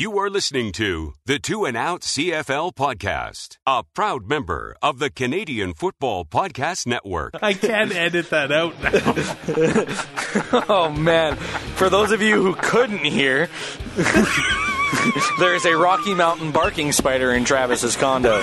You are listening to the Two and Out CFL podcast, a proud member of the Canadian Football Podcast Network. I can't edit that out now. Oh man, for those of you who couldn't hear, there is a Rocky Mountain barking spider in Travis's condo.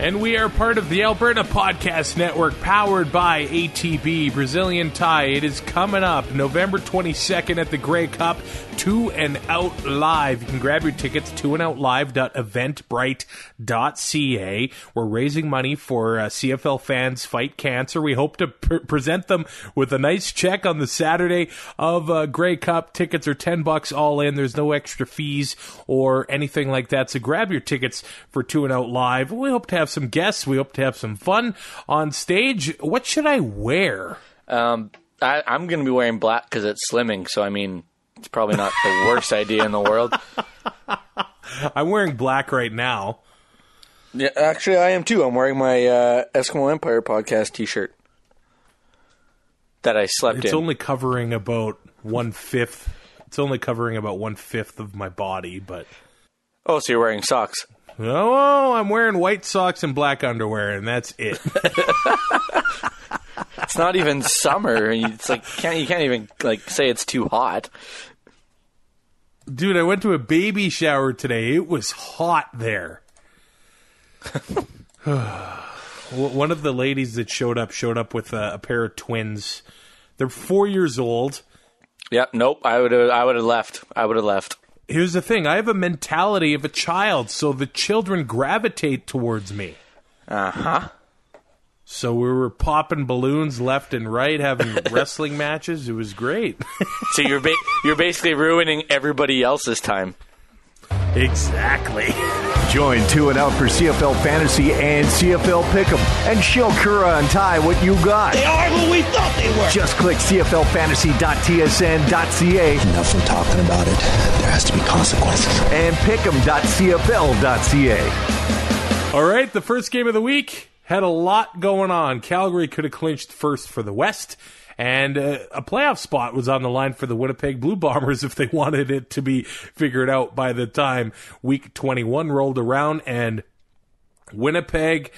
And we are part of the Alberta Podcast Network, powered by ATB Brazilian Tie. It is coming up November 22nd at the Grey Cup, Two and Out Live. You can grab your tickets, twoandoutlive.eventbrite.ca. We're raising money for uh, CFL fans fight cancer. We hope to pr- present them with a nice check on the Saturday of uh, Grey Cup. Tickets are 10 bucks all in. There's no extra fees or anything like that. So grab your tickets for Two and Out Live. We hope to have some guests. We hope to have some fun on stage. What should I wear? Um, I, I'm going to be wearing black because it's slimming. So I mean, it's probably not the worst idea in the world. I'm wearing black right now. Yeah, actually, I am too. I'm wearing my uh, Eskimo Empire podcast T-shirt that I slept It's in. only covering about one fifth. It's only covering about one fifth of my body, but oh, so you're wearing socks? oh, I'm wearing white socks and black underwear, and that's it. It's not even summer. and It's like can't you can't even like say it's too hot. Dude, I went to a baby shower today. It was hot there. One of the ladies that showed up showed up with a, a pair of twins. They're four years old. Yep. Nope. I would. I would have left. I would have left. Here's the thing I have a mentality of a child, so the children gravitate towards me. Uh huh. So we were popping balloons left and right, having wrestling matches. It was great. So you're ba- you're basically ruining everybody else's time. exactly. Join Two and Out for CFL Fantasy and CFL Pick'em and show Kura and Ty what you got. They are who we thought they were. Just click CFLFantasy.tsn.ca Enough from talking about it. There has to be consequences. and pick'em.cfl.ca. All right, the first game of the week had a lot going on. Calgary could have clinched first for the West, and uh, a playoff spot was on the line for the Winnipeg Blue Bombers if they wanted it to be figured out by the time week 21 rolled around. And Winnipeg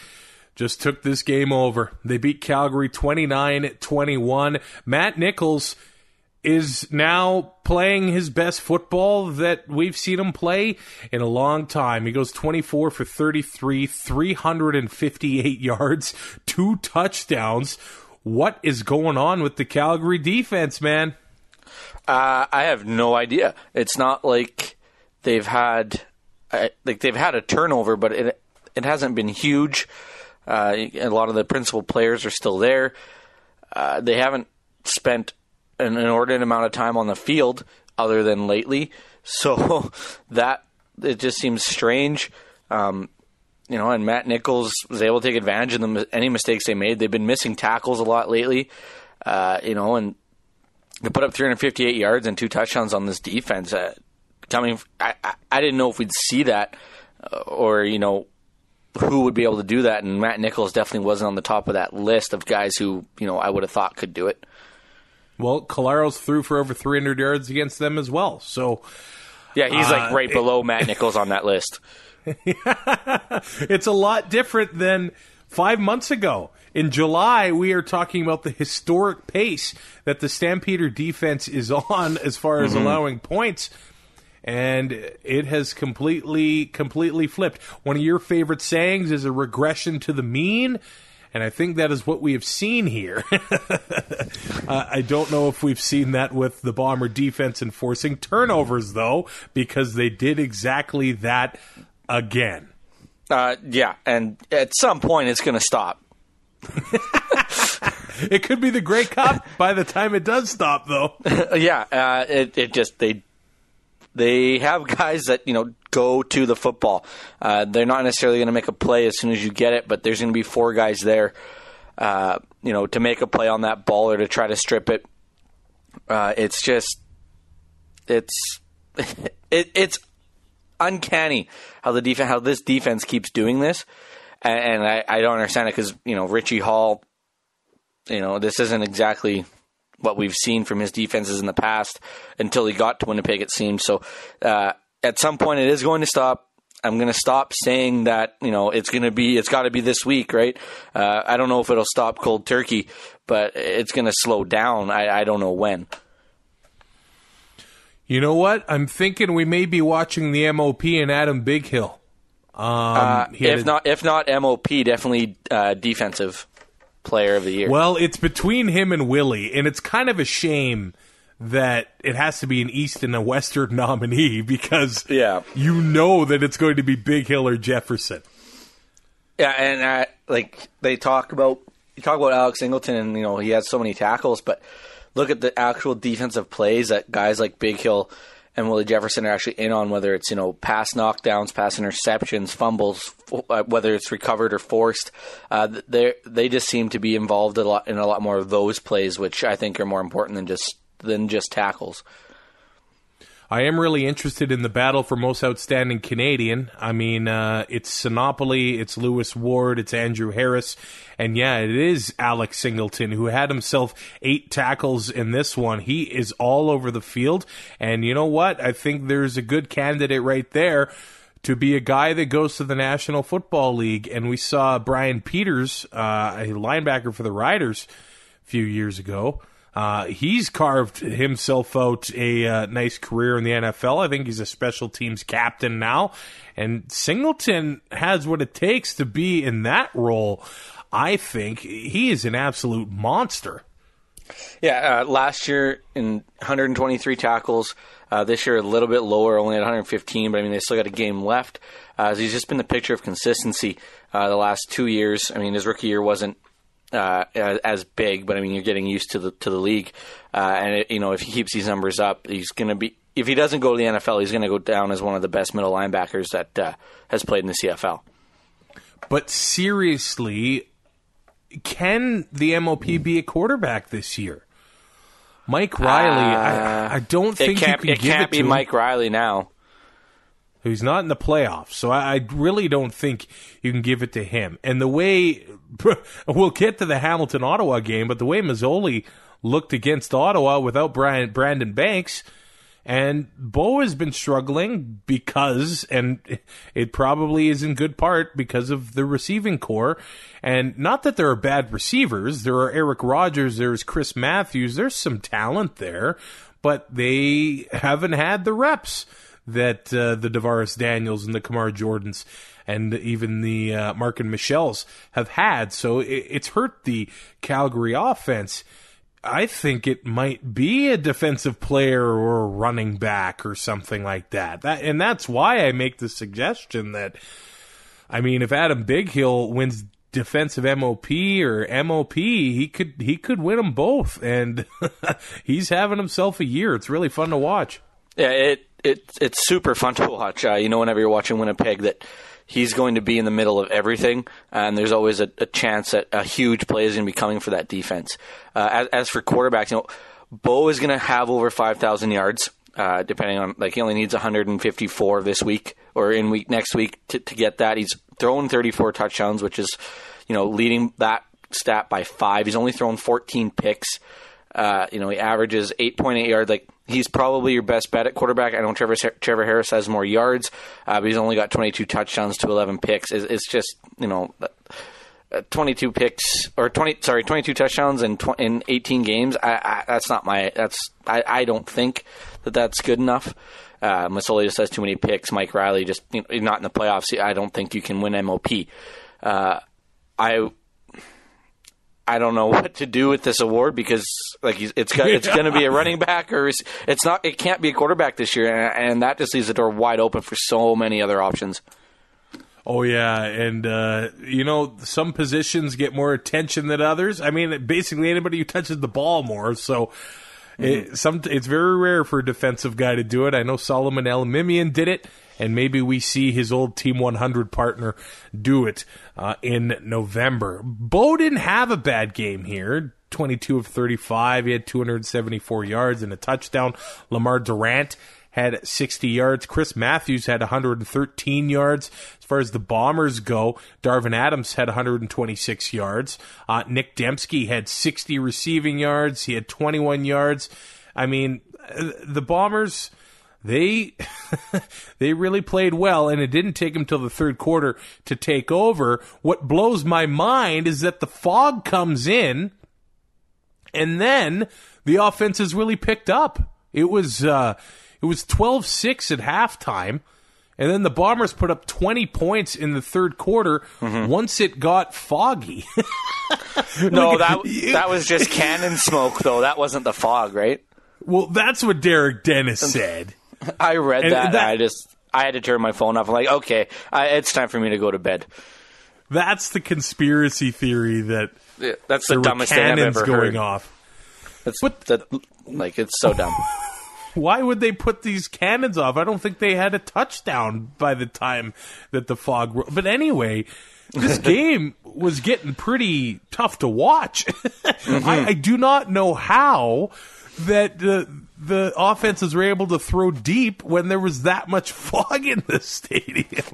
just took this game over. They beat Calgary 29 21. Matt Nichols is now playing his best football that we've seen him play in a long time. He goes 24 for 33, 358 yards, two touchdowns. What is going on with the Calgary defense, man? Uh, I have no idea. It's not like they've had uh, like they've had a turnover, but it it hasn't been huge. Uh, a lot of the principal players are still there. Uh, they haven't spent an inordinate amount of time on the field other than lately, so that it just seems strange. Um, you know, and Matt Nichols was able to take advantage of any mistakes they made. They've been missing tackles a lot lately, uh, you know, and they put up 358 yards and two touchdowns on this defense. Uh, coming, I, I, I didn't know if we'd see that, uh, or you know, who would be able to do that. And Matt Nichols definitely wasn't on the top of that list of guys who you know I would have thought could do it. Well, Collaros threw for over 300 yards against them as well. So Yeah, he's like Uh, right below Matt Nichols on that list. it's a lot different than five months ago. In July, we are talking about the historic pace that the Stampeder defense is on as far as allowing points. And it has completely, completely flipped. One of your favorite sayings is a regression to the mean. And I think that is what we have seen here. uh, I don't know if we've seen that with the Bomber defense enforcing turnovers, though, because they did exactly that again. Uh, yeah, and at some point it's going to stop. It could be the Grey Cup by the time it does stop, though. Yeah, uh, it it just they they have guys that you know go to the football. Uh, they're not necessarily going to make a play as soon as you get it, but there's going to be four guys there, uh, you know, to make a play on that ball or to try to strip it. Uh, it's just, it's, it, it's uncanny how the defense, how this defense keeps doing this, and, and I, I don't understand it because you know Richie Hall, you know, this isn't exactly what we've seen from his defenses in the past until he got to Winnipeg, it seems. So uh, at some point, it is going to stop. I'm going to stop saying that you know it's going to be it's got to be this week, right? Uh, I don't know if it'll stop cold turkey, but it's going to slow down. I, I don't know when. You know what? I'm thinking we may be watching the MOP and Adam Bighill. Um, Uh, if a- not if not MOP, definitely uh, defensive player of the year. Well, it's between him and Willie, and it's kind of a shame that it has to be an East and a Western nominee because Yeah. you know that it's going to be Bighill or Jefferson. Yeah, and uh, like they talk about you talk about Alex Singleton, and you know he has so many tackles, but look at the actual defensive plays that guys like Bighill and Willie Jefferson are actually in on. Whether it's you know pass knockdowns, pass interceptions, fumbles, uh, whether it's recovered or forced, uh, they they just seem to be involved a lot in a lot more of those plays, which I think are more important than just than just tackles. I am really interested in the battle for most outstanding Canadian. I mean, uh, it's Sinopoli, it's Lewis Ward, it's Andrew Harris, and yeah, it is Alex Singleton who had himself eight tackles in this one. He is all over the field, and you know what? I think there's a good candidate right there to be a guy that goes to the National Football League. And we saw Brian Peters, uh, a linebacker for the Riders, a few years ago. Uh, he's carved himself out a uh, nice career in the NFL. I think he's a special teams captain now. And Singleton has what it takes to be in that role. I think he is an absolute monster. Yeah, uh, last year in 123 tackles. Uh, this year a little bit lower, only at 115. But I mean, they still got a game left. Uh, he's just been the picture of consistency uh, the last two years. I mean, his rookie year wasn't uh, as, big, but I mean, you're getting used to the to the league. Uh, and it, you know, if he keeps these numbers up, he's going to be. If he doesn't go to the NFL, he's going to go down as one of the best middle linebackers that uh, has played in the CFL. But seriously, can the MOP be a quarterback this year? Mike Reilly, I, I don't It think can't. you can It give can't it be. Mike Reilly now. He's not in the playoffs, so I, I really don't think you can give it to him. And the way we'll get to the Hamilton Ottawa game, but the way Masoli looked against Ottawa without Brian Brandon Banks, and Bo has been struggling because, and it probably is in good part because of the receiving core. And not that there are bad receivers. There are Eric Rogers, there's Chris Matthews, there's some talent there, but they haven't had the reps that uh, the DaVaris Daniels and the Kamar Jordens and even the uh, Marken Michels have had. So it, it's hurt the Calgary offense. I think it might be a defensive player or a running back or something like that. That and that's why I make the suggestion that I mean if Adam Bighill wins defensive MOP or MOP, he could he could win them both and he's having himself a year. It's really fun to watch. Yeah, it it it's super fun to watch. Uh, you know, whenever you're watching Winnipeg, that he's going to be in the middle of everything, and there's always a, a chance that a huge play is going to be coming for that defense. Uh, as, as for quarterbacks, you know, Bo is going to have over 5,000 yards, uh, depending on like he only needs 154 this week or in week next week to, to get that. He's thrown 34 touchdowns, which is you know leading that stat by five. He's only thrown 14 picks. Uh, you know, he averages 8.8 yards. Like he's probably your best bet at quarterback. I know Trevor Trevor Harris has more yards, uh, but he's only got 22 touchdowns to 11 picks. It's, it's just you know. uh, 22 picks or 20 sorry 22 touchdowns in tw- in 18 games I, I that's not my that's I, I don't think that that's good enough uh, Masoli just has too many picks Mike Reilly just you know, not in the playoffs I don't think you can win MOP uh, I I don't know what to do with this award because like it's got, it's going to be a running back or it's, not it can't be a quarterback this year and, and that just leaves the door wide open for so many other options. Oh yeah, and uh, you know some positions get more attention than others. I mean, basically anybody who touches the ball more. So It, some, it's very rare for a defensive guy to do it. I know Solomon Elimimian did it, and maybe we see his old Team 100 partner do it uh, in November. Bo didn't have a bad game here. 22 of 35. He had 274 yards and a touchdown. Lemar Durant had 60 yards. Chris Matthews had 113 yards. As far as the Bombers go, Darvin Adams had 126 yards. Uh, Nick Demski had 60 receiving yards. He had 21 yards. I mean, the Bombers they they really played well and it didn't take them till the third quarter to take over. What blows my mind is that the fog comes in and then the offense has really picked up. It was uh it was 12-6 at halftime and then the bombers put up 20 points in the third quarter once it got foggy. No, that that was just cannon smoke, though. That wasn't the fog, right? well that's what derek dennis said I read And that, and that- I just I had to turn my phone off. I'm like, okay, I, it's time for me to go to bed. that's the conspiracy theory that Yeah, That's the dumbest thing I've cannons ever going heard. off That's what that, like it's so dumb. why would they put these cannons off? I don't think they had a touchdown by the time that the fog. ro- But anyway, this game was getting pretty tough to watch. I, mm-hmm. I do not know how that the the offenses were able to throw deep when there was that much fog in the stadium.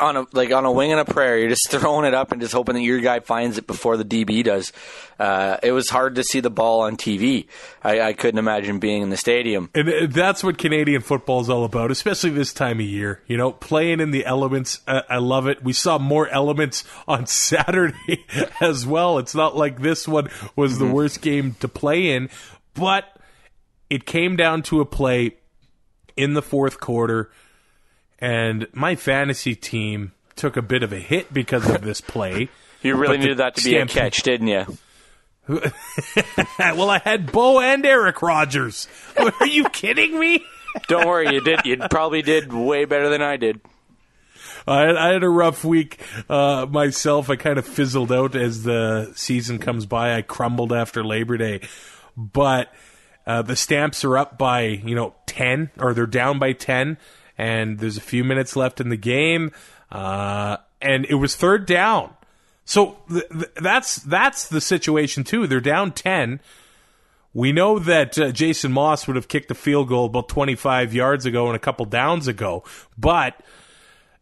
On a like on a wing and a prayer, you're just throwing it up and just hoping that your guy finds it before the DB does. Uh, it was hard to see the ball on TV. I, I couldn't imagine being in the stadium. And uh, that's what Canadian football is all about, especially this time of year. You know, playing in the elements. Uh, I love it. We saw more elements on Saturday as well. It's not like this one was the worst game to play in, but it came down to a play in the fourth quarter, and my fantasy team took a bit of a hit because of this play. You really needed that to be a catch, didn't you? well, I had Bo and Eric Rogers. Are you kidding me? Don't worry, you did. You probably did way better than I did. I had, I had a rough week uh, myself. I kind of fizzled out as the season comes by. I crumbled after Labor Day, but uh, the Stamps are up by you know ten, or they're down by ten, and there's a few minutes left in the game, uh, and it was third down. So th- th- that's that's the situation too. They're down ten. We know that uh, Jason Moss would have kicked a field goal about 25 yards ago and a couple downs ago, but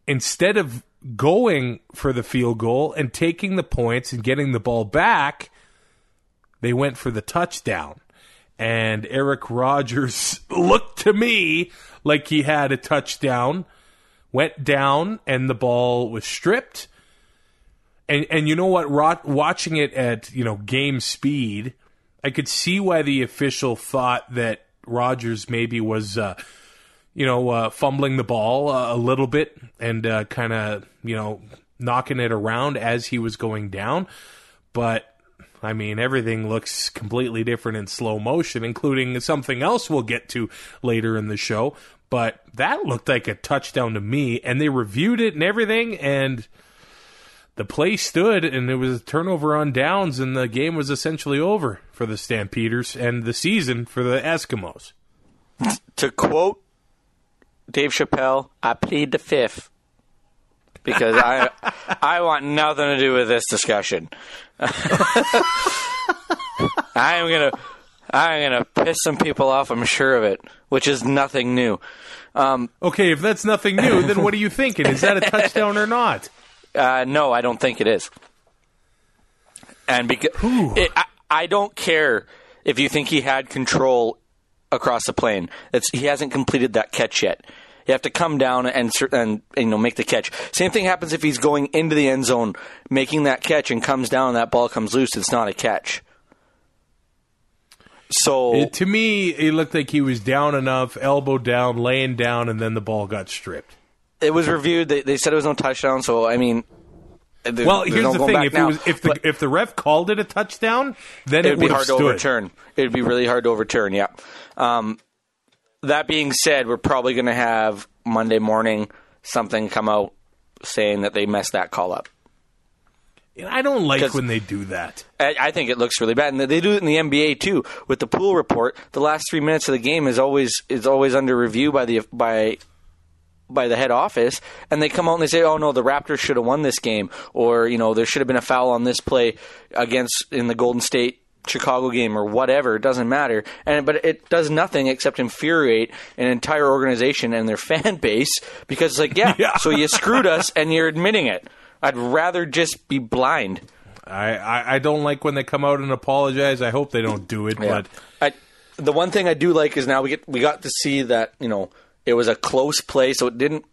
instead of going for the field goal and taking the points and getting the ball back, they went for the touchdown. And Eric Rogers looked to me like he had a touchdown, went down, and the ball was stripped. And and you know what? Ro- watching it at you know game speed, I could see why the official thought that Rogers maybe was. Uh, you know, uh, fumbling the ball uh, a little bit and uh, kind of, you know, knocking it around as he was going down. But, I mean, everything looks completely different in slow motion, including something else we'll get to later in the show. But that looked like a touchdown to me, and they reviewed it and everything, and the play stood, and it was a turnover on downs, and the game was essentially over for the Stampeders and the season for the Eskimos. To quote Dave Chappelle, I plead the fifth because I I want nothing to do with this discussion. I am gonna I'm gonna piss some people off. I'm sure of it, which is nothing new. Um, Okay, if that's nothing new, then what are you thinking? Is that a touchdown or not? Uh, no, I don't think it is. And because it, I, I don't care if you think he had control across the plane. It's he hasn't completed that catch yet. You have to come down and, and you know make the catch. Same thing happens if he's going into the end zone, making that catch and comes down and that ball comes loose. It's not a catch. So It, to me, it looked like he was down enough, elbow down, laying down, and then the ball got stripped. it was reviewed. They, they said it was no touchdown. So I mean, Well, here's no the thing: if was, if the But- if the ref called it a touchdown, then it it would be hard to overturn. It would be really hard to overturn. Yeah. Um, that being said, we're probably going to have Monday morning something come out saying that they messed that call up. And I don't like when they do that. I, I think it looks really bad, and they do it in the NBA too. With the pool report, the last three minutes of the game is always is always under review by the by by the head office, and they come out and they say, "Oh no, the Raptors should have won this game," or you know, there should have been a foul on this play against in the Golden State Chicago game or whatever. It doesn't matter, and but it does nothing except infuriate an entire organization and their fan base because it's like, yeah, Yeah. so you screwed us and you're admitting it. I'd rather just be blind. I, I, I don't like when they come out and apologize. I hope they don't do it, but I, the one thing I do like is now we get we got to see that you know it was a close play, so it didn't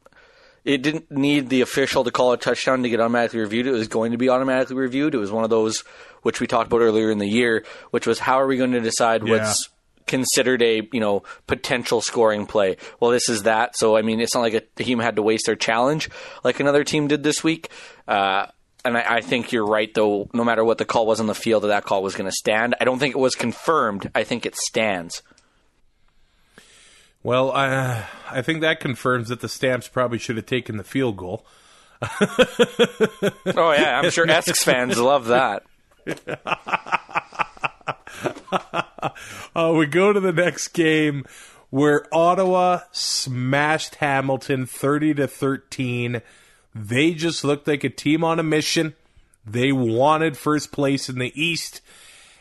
it didn't need the official to call a touchdown to get automatically reviewed. It was going to be automatically reviewed. It was one of those which we talked about earlier in the year, which was how are we going to decide Yeah. what's considered a you know potential scoring play. Well, this is that. So I mean, it's not like a team had to waste their challenge like another team did this week. Uh, and I, I think you're right, though. No matter what the call was on the field, that that call was going to stand. I don't think it was confirmed. I think it stands. well, I, I think that confirms that the Stamps probably should have taken the field goal. Oh yeah, I'm sure Esks fans love that. Uh, we go to the next game where Ottawa smashed Hamilton 30 to 13. They just looked like a team on a mission. They wanted first place in the East,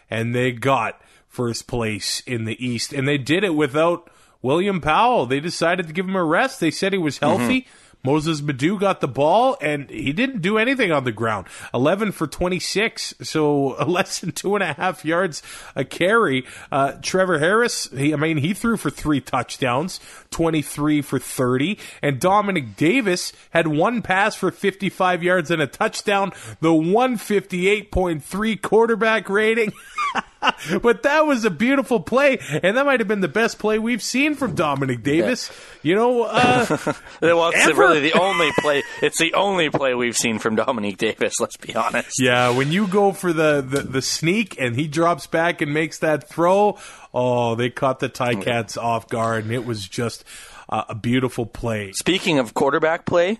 and they got first place in the East. And they did it without William Powell. They decided to give him a rest. They said he was healthy. Mossis Madu got the ball and he didn't do anything on the ground. 11 for 26, so less than two and a half yards a carry. Uh, Trevor Harris, he, I mean, he threw for three touchdowns, 23 for 30. And Dominique Davis had one pass for 55 yards and a touchdown, the 158.3 quarterback rating. but that was a beautiful play, and that might have been the best play we've seen from Dominique Davis. You know, uh, Well, it's Ever. really the only play. It's the only play we've seen from Dominique Davis. Let's be honest. yeah, when you go for the, the, the sneak and he drops back and makes that throw, oh, they caught the Ticats off guard, and it was just uh, a beautiful play. Speaking of quarterback play,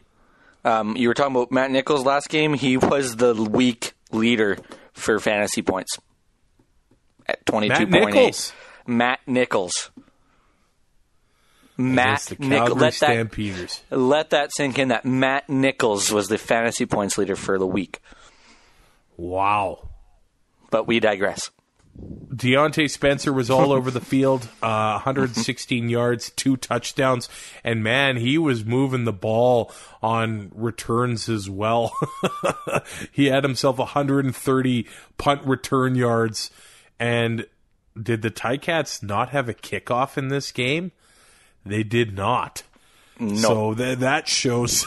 um, you were talking about Matt Nichols last game. He was the week leader for fantasy points at twenty two Matt point. Nichols. Matt Nichols. Against Matt the Calgary Let that let that sink in. That Matt Nichols was the fantasy points leader for the week. Wow. But we digress. Diontae Spencer was all over the field, uh, 116 yards, two touchdowns, and man, he was moving the ball on returns as well. he had himself 130 punt return yards, and did the Ticats not have a kickoff in this game? They did not. No. So th- that shows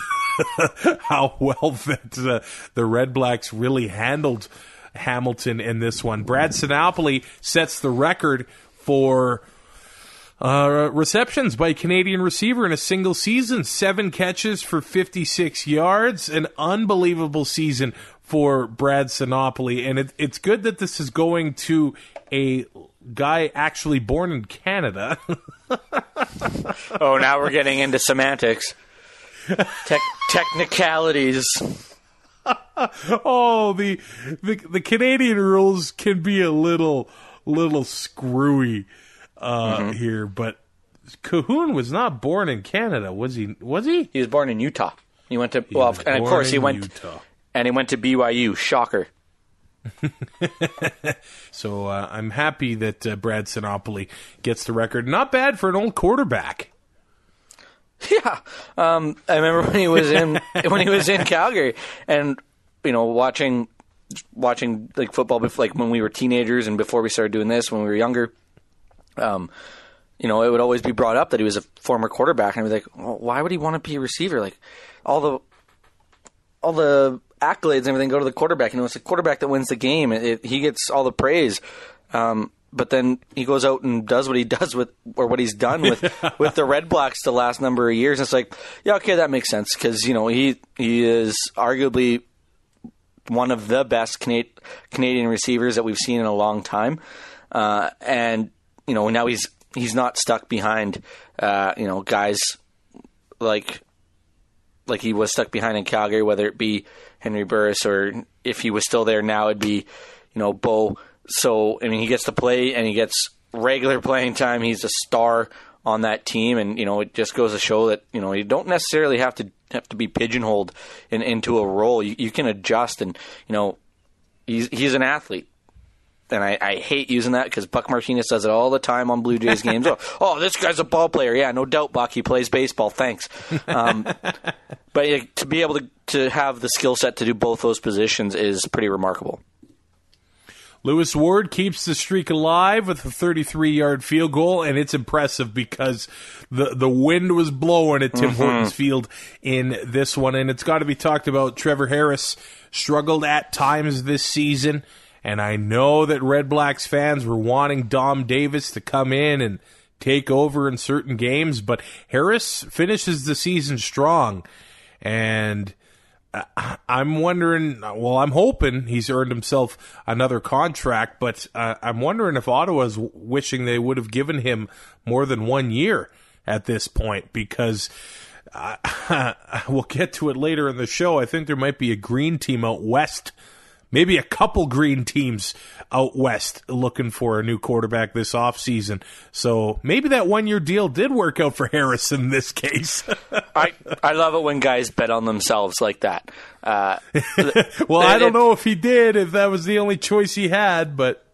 how well that uh, the Red Blacks really handled Hamilton in this one. Brad Sinopoli sets the record for uh, receptions by a Canadian receiver in a single season. Seven catches for 56 yards. An unbelievable season for Brad Sinopoli. And it, it's good that this is going to a guy actually born in Canada. Oh, now we're getting into semantics, Tech technicalities. oh, the, the the Canadian rules can be a little little screwy uh, here, but Cahoon was not born in Canada, was he? Was he? He was born in Utah. He went to well, and of course he went Utah. And he went to BYU. Shocker. So uh, I'm happy that uh, Brad Sinopoli gets the record. Not bad for an old quarterback. Yeah, um, I remember when he was in when he was in Calgary, and you know, watching watching like football, before, like when we were teenagers and before we started doing this when we were younger. Um, you know, it would always be brought up that he was a former quarterback, and I'd be like, well, why would he want to be a receiver? Like all the all the accolades and everything go to the quarterback. You know, it's the quarterback that wins the game. It, it, he gets all the praise. Um, but then he goes out and does what he does with, or what he's done with, with the Red Blacks the last number of years. It's like, yeah, okay, that makes sense because you know he he is arguably one of the best Cana- Canadian receivers that we've seen in a long time, uh, and you know now he's he's not stuck behind uh, you know guys like like he was stuck behind in Calgary, whether it be Henry Burris or if he was still there now, it'd be you know Bo. So I mean, he gets to play and he gets regular playing time. He's a star on that team, and you know it just goes to show that you know you don't necessarily have to have to be pigeonholed in, into a role. You, you can adjust, and you know he's he's an athlete and I, I hate using that because Buck Martinez does it all the time on Blue Jays games. oh, oh, this guy's a ball player. Yeah, no doubt, Buck. He plays baseball. Thanks. Um, but to be able to, to have the skill set to do both those positions is pretty remarkable. Lewis Ward keeps the streak alive with a 33 yard field goal, and it's impressive because the, the wind was blowing at Tim mm-hmm. Hortons Field in this one. And it's got to be talked about. Trevor Harris struggled at times this season. And I know that Red Blacks fans were wanting Dom Davis to come in and take over in certain games, but Harris finishes the season strong. And I'm wondering, well, I'm hoping he's earned himself another contract, but uh, I'm wondering if Ottawa's wishing they would have given him more than one year at this point because. Uh, we'll get to it later in the show. I think there might be a green team out west maybe a couple green teams out west looking for a new quarterback this offseason. So maybe that one year deal did work out for Harris in this case. I, I love it when guys bet on themselves like that. Uh, well, I don't know if he did, if that was the only choice he had, but.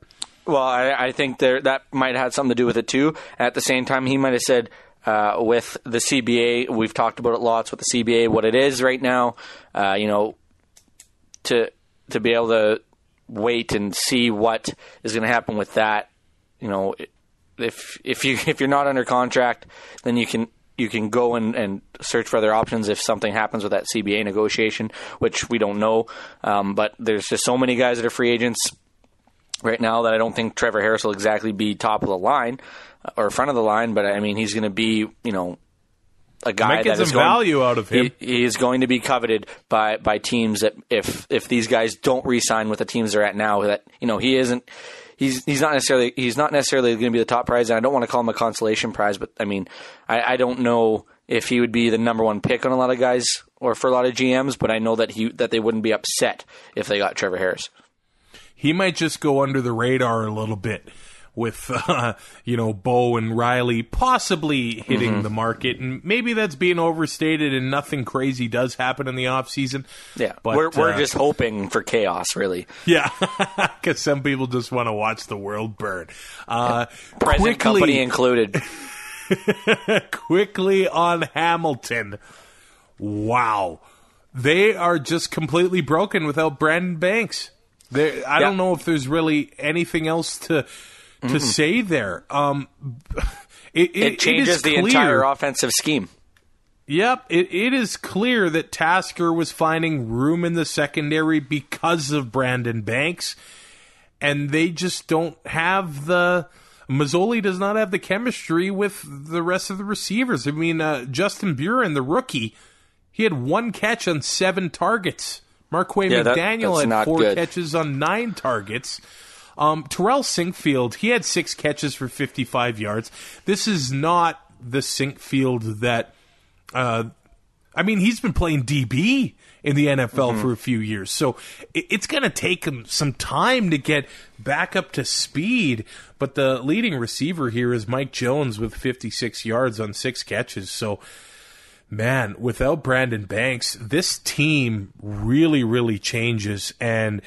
Well, I, I think there, that might have something to do with it too. At the same time, he might have said, uh, with the CBA, we've talked about it lots with the CBA, what it is right now. Uh, you know, to to be able to wait and see what is going to happen with that. You know, if if you if you're not under contract, then you can you can go and, and search for other options if something happens with that CBA negotiation, which we don't know. Um, but there's just so many guys that are free agents right now that I don't think Trevor Harris will exactly be top of the line uh, or front of the line. But I mean, he's going to be you know a guy get that some going, value out of him. He, he, is going to be coveted by by teams that if if these guys don't re-sign with the teams they're at now, that you know he isn't. He's he's not necessarily he's not necessarily going to be the top prize, and I don't want to call him a consolation prize, but I mean I, I don't know if he would be the number one pick on a lot of guys or for a lot of GMs, but I know that he that they wouldn't be upset if they got Trevor Harris. He might just go under the radar a little bit with uh, you know Bo and Reilly possibly hitting mm-hmm. the market, and maybe that's being overstated, and nothing crazy does happen in the off season. Yeah, but we're we're uh, just hoping for chaos, really. Yeah, because some people just want to watch the world burn. Uh, Present quickly, company included. quickly on Hamilton. Wow. They are just completely broken without Brandon Banks. There, I yeah. don't know if there's really anything else to to mm say there. Um, it, it, it changes it the entire offensive scheme. Yep, it, it is clear that Tasker was finding room in the secondary because of Brandon Banks, and they just don't have the. Masoli does not have the chemistry with the rest of the receivers. I mean, uh, Justin Buren, the rookie, he had one catch on seven targets. Marquay yeah, McDaniel that, had four good. catches on nine targets. Um, Terrell Sinkfield, he had six catches for 55 yards. This is not the Sinkfield that, uh, I mean, he's been playing DB in the NFL mm-hmm. for a few years. So it's going to take him some time to get back up to speed. But the leading receiver here is Mike Jones with 56 yards on six catches. So, man, without Brandon Banks, this team really, really changes. And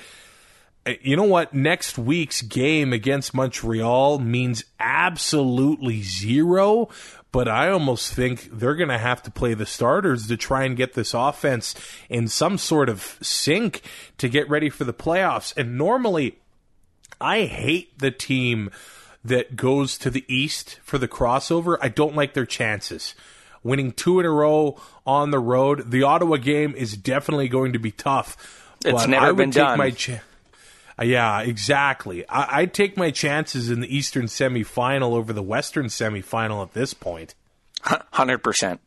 you know what? Next week's game against Montreal means absolutely zero, but I almost think they're going to have to play the starters to try and get this offense in some sort of sync to get ready for the playoffs. And normally, I hate the team that goes to the East for the crossover. I don't like their chances. Winning two in a row on the road, the Ottawa game is definitely going to be tough. It's never been done. My uh, yeah, exactly. I, would take my chances in the Eastern semifinal over the Western semifinal at this point. Hundred percent.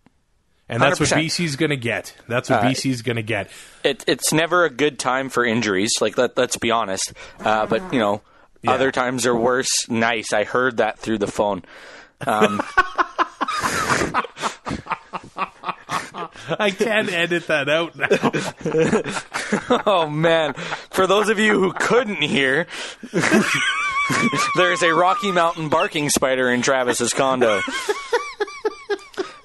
And that's 100%. what BC's going to get. That's what uh, BC's going to get. It, it's never a good time for injuries. Like let, us be honest. Uh, but you know, yeah. other times are worse. Nice. I heard that through the phone. Um, I can't edit that out now. oh man! For those of you who couldn't hear, there is a Rocky Mountain barking spider in Travis's condo.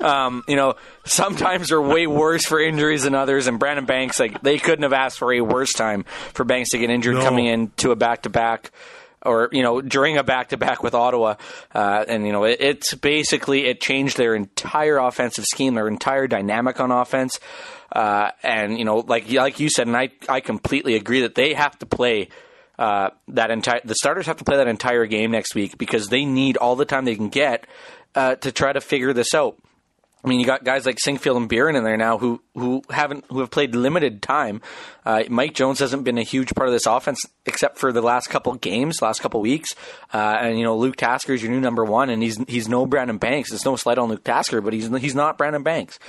Um, you know, sometimes are way worse for injuries than others, and Brandon Banks, like they couldn't have asked for a worse time for Banks to get injured No. coming into a back to back. Or you know during a back to back with Ottawa, uh, and you know it, it's basically it changed their entire offensive scheme, their entire dynamic on offense, uh, and you know like like you said, and I I completely agree that they have to play uh, that entire the starters have to play that entire game next week because they need all the time they can get uh, to try to figure this out. I mean, you got guys like Sinkfield and Buren in there now who who haven't who have played limited time. Uh, Mike Jones hasn't been a huge part of this offense except for the last couple games, last couple weeks. Uh, and you know, Luke Tasker is your new number one, and he's he's no Brandon Banks. It's no slight on Luke Tasker, but he's he's not Brandon Banks.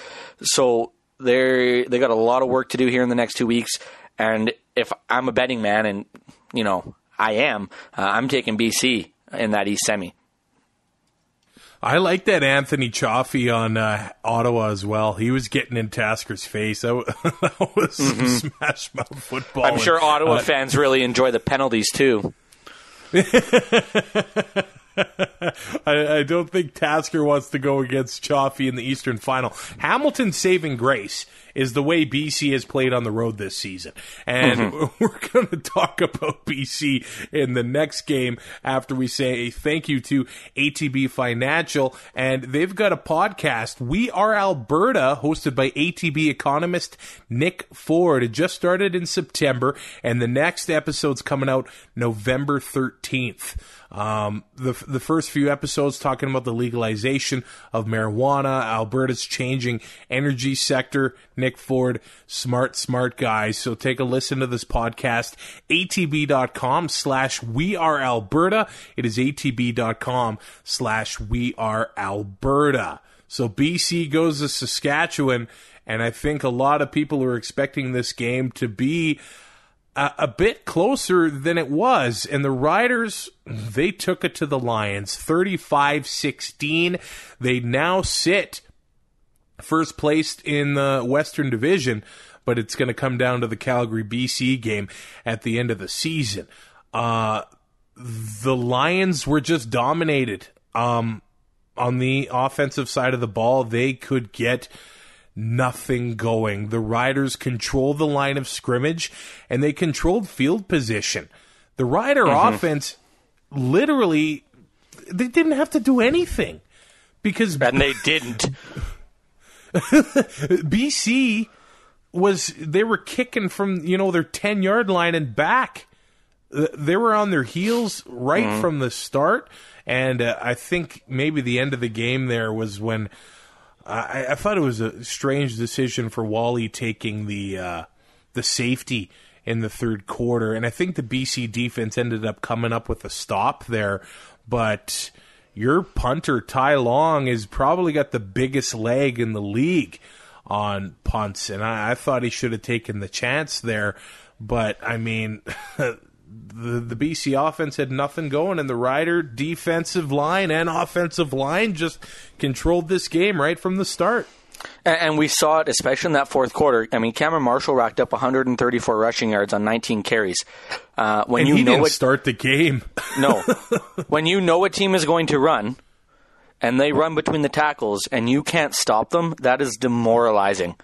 So they they got a lot of work to do here in the next two weeks. And if I'm a betting man, and you know I am, uh, I'm taking BC in that East semi. I like that Anthony Cioffi on uh, Ottawa as well. He was getting in Tasker's face. That was, that was some smash mouth football. I'm sure And, Ottawa uh, fans really enjoy the penalties too. I, I don't think Tasker wants to go against Cioffi in the Eastern Final. Hamilton's saving grace is the way BC has played on the road this season. And we're going to talk about BC in the next game after we say a thank you to ATB Financial. And they've got a podcast, We Are Alberta, hosted by ATB economist Nick Ford. It just started in September, and the next episode's coming out November 13th. Um, the the first few episodes talking about the legalization of marijuana, Alberta's changing energy sector. Nick Ford, smart, smart guy. So take a listen to this podcast. atb.com slash we are Alberta. It is atb.com slash we are Alberta. So BC goes to Saskatchewan, and I think a lot of people are expecting this game to be a, a bit closer than it was. And the Riders, they took it to the Lions 35 16. They now sit first placed in the Western Division, but it's going to come down to the Calgary BC game at the end of the season. Uh, the Lions were just dominated. Um, on the offensive side of the ball, they could get nothing going. The Riders controlled the line of scrimmage and they controlled field position. The Rider offense literally they didn't have to do anything because And they didn't. BC was they were kicking from you know their 10 yard line and back. They were on their heels right from the start. And uh, i think maybe the end of the game there was when I, I thought it was a strange decision for Wally taking the uh, the safety in the third quarter, and I think the BC defense ended up coming up with a stop there. But your punter Ty Long has probably got the biggest leg in the league on punts, and I, I thought he should have taken the chance there. But I mean. The, the BC offense had nothing going, and the Rider defensive line and offensive line just controlled this game right from the start. And, and we saw it, especially in that fourth quarter. I mean, Cameron Marshall racked up 134 rushing yards on 19 carries. Uh, when And you know didn't what, start the game. no, when you know a team is going to run, and they run between the tackles, and you can't stop them, that is demoralizing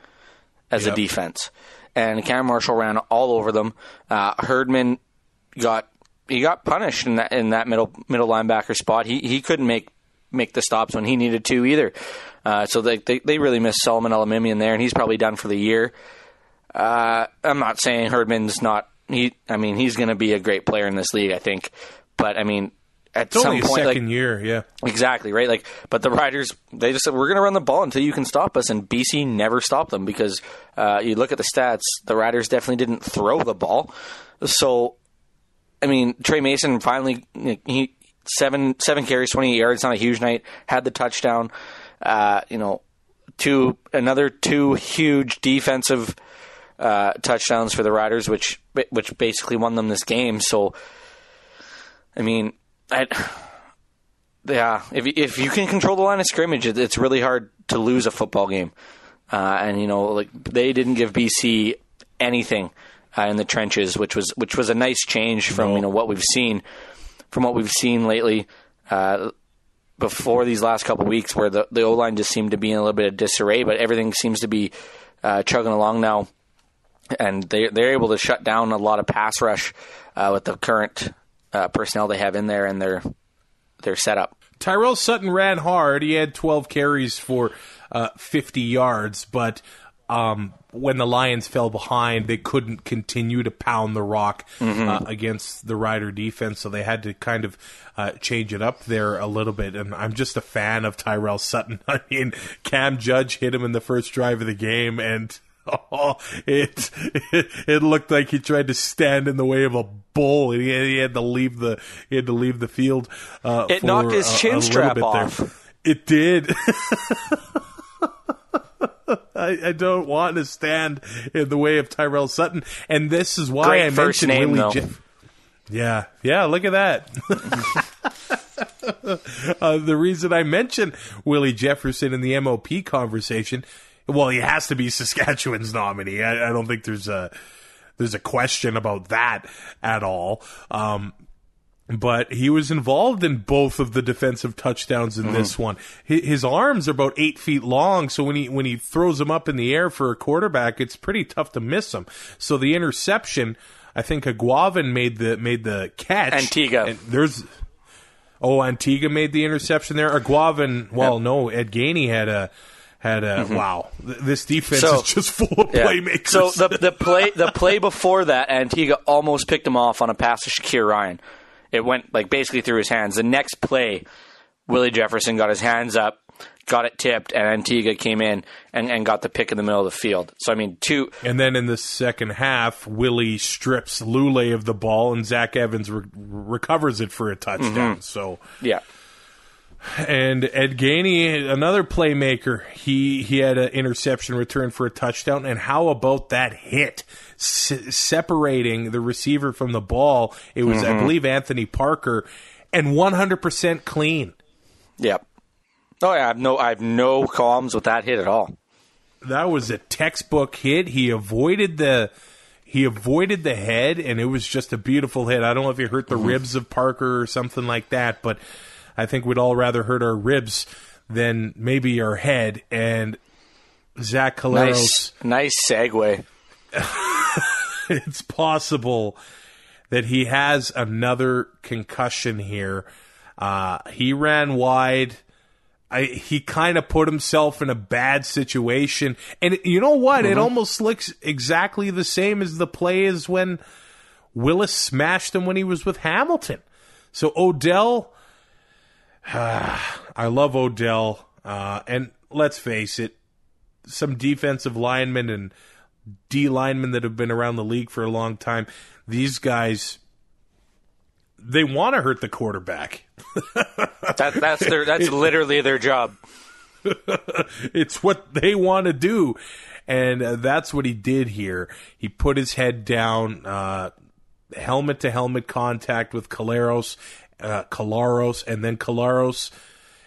as Yep. a defense. And Cameron Marshall ran all over them. Uh, Herdman got he got punished in that in that middle middle linebacker spot. He he couldn't make make the stops when he needed to either. Uh, so they, they they really missed Solomon Elimimian there, and he's probably done for the year. Uh, I'm not saying Herdman's not. He I mean he's going to be a great player in this league. I think, but I mean at It's some only a like second year, yeah. Exactly right. Like, but the Riders, they just said we're going to run the ball until you can stop us, and BC never stopped them because uh, you look at the stats. The Riders definitely didn't throw the ball. So, I mean, Tre Mason finally he seven seven carries, twenty eight yards, not a huge night. Had the touchdown. Uh, you know, two another two huge defensive uh, touchdowns for the Riders, which which basically won them this game. So, I mean, I. Yeah, if if you can control the line of scrimmage, it, it's really hard to lose a football game. uh, and you know, like they didn't give BC anything uh, in the trenches, which was which was a nice change from you know what we've seen from what we've seen lately. Uh, before these last couple weeks, where the the O line just seemed to be in a little bit of disarray, but everything seems to be uh, chugging along now, and they they're able to shut down a lot of pass rush uh, with the current uh, personnel they have in there and their their setup. Tyrell Sutton ran hard. He had 12 carries for uh, 50 yards, but um, when the Lions fell behind, they couldn't continue to pound the rock Mm-hmm. uh, against the Rider defense, so they had to kind of uh, change it up there a little bit. And I'm just a fan of Tyrell Sutton. I mean, Cam Judge hit him in the first drive of the game, and oh, it, it it looked like he tried to stand in the way of a bull, and he, he had to leave the he had to leave the field. Uh, It knocked his a- a chin little strap bit there. off. It did. I, I don't want to stand in the way of Tyrell Sutton, and this is why Great I mentioned name, Willie Yeah, yeah. Look at that. uh, the reason I mentioned Willie Jefferson in the MOP conversation, well, he has to be Saskatchewan's nominee. I, I don't think there's a there's a question about that at all. Um, but he was involved in both of the defensive touchdowns in this mm-hmm. one. His, his arms are about eight feet long, so when he when he throws them up in the air for a quarterback, it's pretty tough to miss them. So the interception, I think Aguavin made the made the catch. Antigua. And there's oh Antigua made the interception there. Aguavin, well, no, Ed Gainey had a had a mm-hmm. wow. This defense So- is just full of Yeah. playmakers. So the the play the play before that, Antigua almost picked him off on a pass to Shakir Ryan. It went like basically through his hands. The next play, Willie Jefferson got his hands up, got it tipped, and Antigua came in and, and got the pick in the middle of the field. So I mean, two And then in the second half, Willie strips Lulay of the ball, and Zach Evans re- recovers it for a touchdown. Mm-hmm. So, yeah. And Ed Gainey, another playmaker, he he had an interception return for a touchdown. And how about that hit, Se- separating the receiver from the ball? It was, I mm-hmm. believe, Anthony Parker, and 100% clean. Yep. Oh yeah, I have no I have no qualms with that hit at all. that was a textbook hit. He avoided the he avoided the head, and it was just a beautiful hit. I don't know if he hurt the mm-hmm. ribs of Parker or something like that, but I think we'd all rather hurt our ribs than maybe our head. And Zach Collaros, Nice nice segue. it's possible that he has another concussion here. Uh, he ran wide. I, he kind of put himself in a bad situation. And you know what? It almost looks exactly the same as the play as when Willis smashed him when he was with Hamilton. So Odell, I love Odell. Uh, and let's face it, some defensive linemen and D linemen that have been around the league for a long time, these guys, they want to hurt the quarterback. That that's their that's literally their job. it's what they want to do. And uh, that's what he did here. He put his head down, uh, helmet to helmet contact with Collaros, uh, and then Collaros,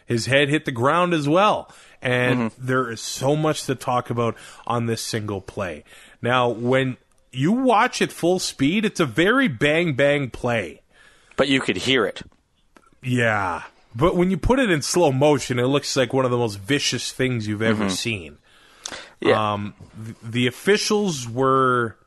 his head hit the ground as well. And there is so much to talk about on this single play. Now, when you watch it full speed, it's a very bang bang play. But you could hear it. Yeah. But when you put it in slow motion, it looks like one of the most vicious things you've ever seen. Yeah. Um, th- the officials were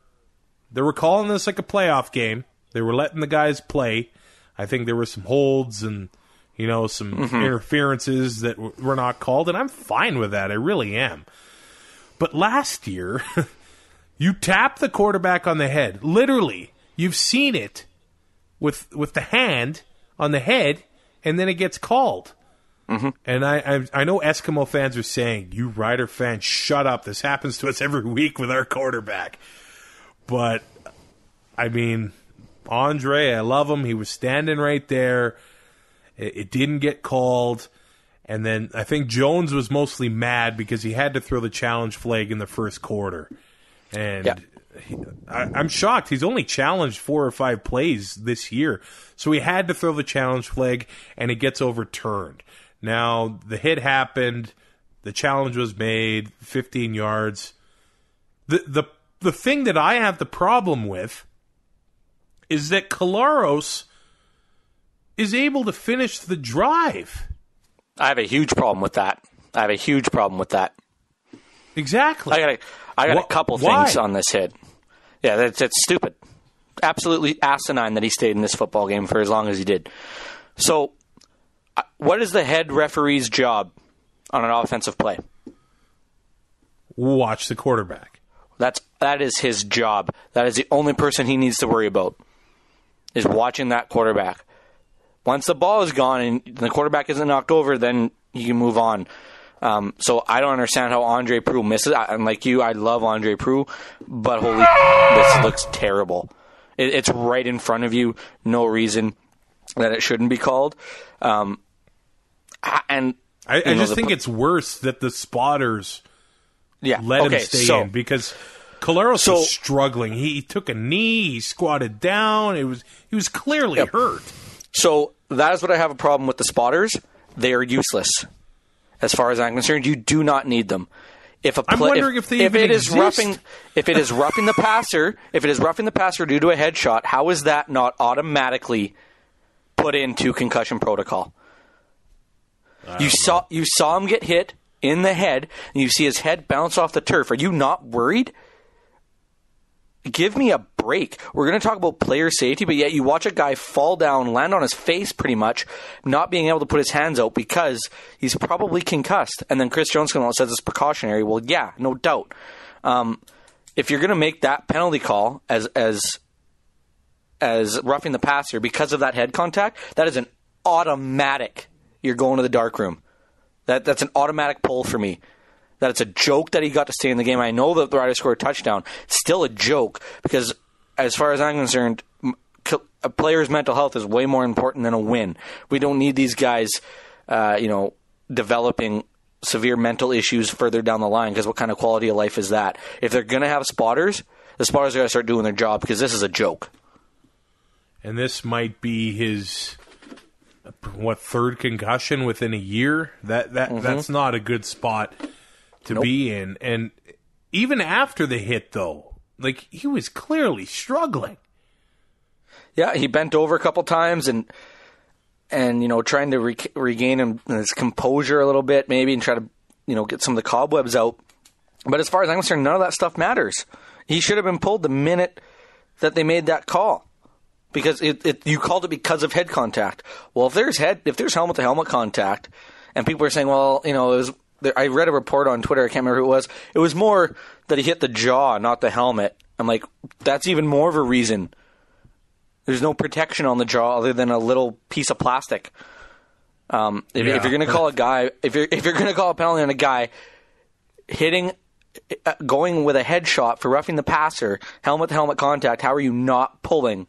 they were calling this like a playoff game. They were letting the guys play. I think there were some holds and you know some mm-hmm. interferences that w- were not called, and I'm fine with that. I really am. But last year, you tap the quarterback on the head. Literally, you've seen it with with the hand on the head, and then it gets called. Mm-hmm. And I, I I know Eskimo fans are saying, "You Ryder fans, shut up! This happens to us every week with our quarterback." But I mean, Andre, I love him. He was standing right there. It, it didn't get called, and then I think Jones was mostly mad because he had to throw the challenge flag in the first quarter, and. Yeah. he- I, I'm shocked. He's only challenged four or five plays this year, so he had to throw the challenge flag, and it gets overturned. Now the hit happened. The challenge was made, 15 yards. The the the thing that I have the problem with is that Collaros is able to finish the drive. I have a huge problem with that. I have a huge problem with that. Exactly. I got a, I got Wh- a couple why? things on this hit. Yeah, that's, that's stupid. Absolutely asinine that he stayed in this football game for as long as he did. So, uh, what is the head referee's job on an offensive play? Watch the quarterback. That's that is his job. That is the only person he needs to worry about. Is watching that quarterback. Once the ball is gone and the quarterback isn't knocked over, then you can move on. Um, so I don't understand how Andre Proulx misses. I, and like you, I love Andre Proulx, but holy, this looks terrible. It, it's right in front of you. No reason that it shouldn't be called. Um, and I, I know, just think it's worse that the spotters yeah. let okay, him stay so, in because Collaros So- was struggling. He, he took a knee, he squatted down. It was he was clearly Yep. hurt. So that is what I have a problem with the spotters. They are useless, as far as I'm concerned. You do not need them. If a I'm wondering if they if it is roughing, if it is roughing the passer, if it is roughing the passer due to a headshot, how is that not automatically put into concussion protocol? You saw you saw him get hit in the head, and you see his head bounce off the turf. Are you not worried? give me a We're going to talk about player safety, but yet you watch a guy fall down, land on his face pretty much, not being able to put his hands out because he's probably concussed. And then Chris Jones comes out and says it's precautionary. Well, yeah, no doubt. Um, if you're going to make that penalty call as as as roughing the passer because of that head contact, that is an automatic. You're going to the dark room. That that's an automatic pull for me that it's a joke that he got to stay in the game. I know that the Riders scored a touchdown. Still a joke because, as far as I'm concerned, a player's mental health is way more important than a win. We don't need these guys, uh, you know, developing severe mental issues further down the line because what kind of quality of life is that? If they're going to have spotters, the spotters are going to start doing their job because this is a joke. And this might be his what third concussion within a year. That that Mm-hmm. that's not a good spot to be in. And even after the hit, though, like he was clearly struggling. Yeah, he bent over a couple times and and you know trying to re- regain him, his composure a little bit, maybe, and try to you know get some of the cobwebs out. But as far as I'm concerned, none of that stuff matters. He should have been pulled the minute that they made that call because it, it you called it because of head contact. Well, if there's head, if there's helmet to helmet contact, and people are saying, well, you know, it was. I read a report on Twitter. I can't remember who it was. It was more that he hit the jaw, not the helmet. I'm like, that's even more of a reason there's no protection on the jaw other than a little piece of plastic. Um, if, Yeah. if you're going to call a guy, if you're if you're going to call a penalty on a guy hitting, uh, going with a headshot for roughing the passer, helmet to helmet contact, how are you not pulling?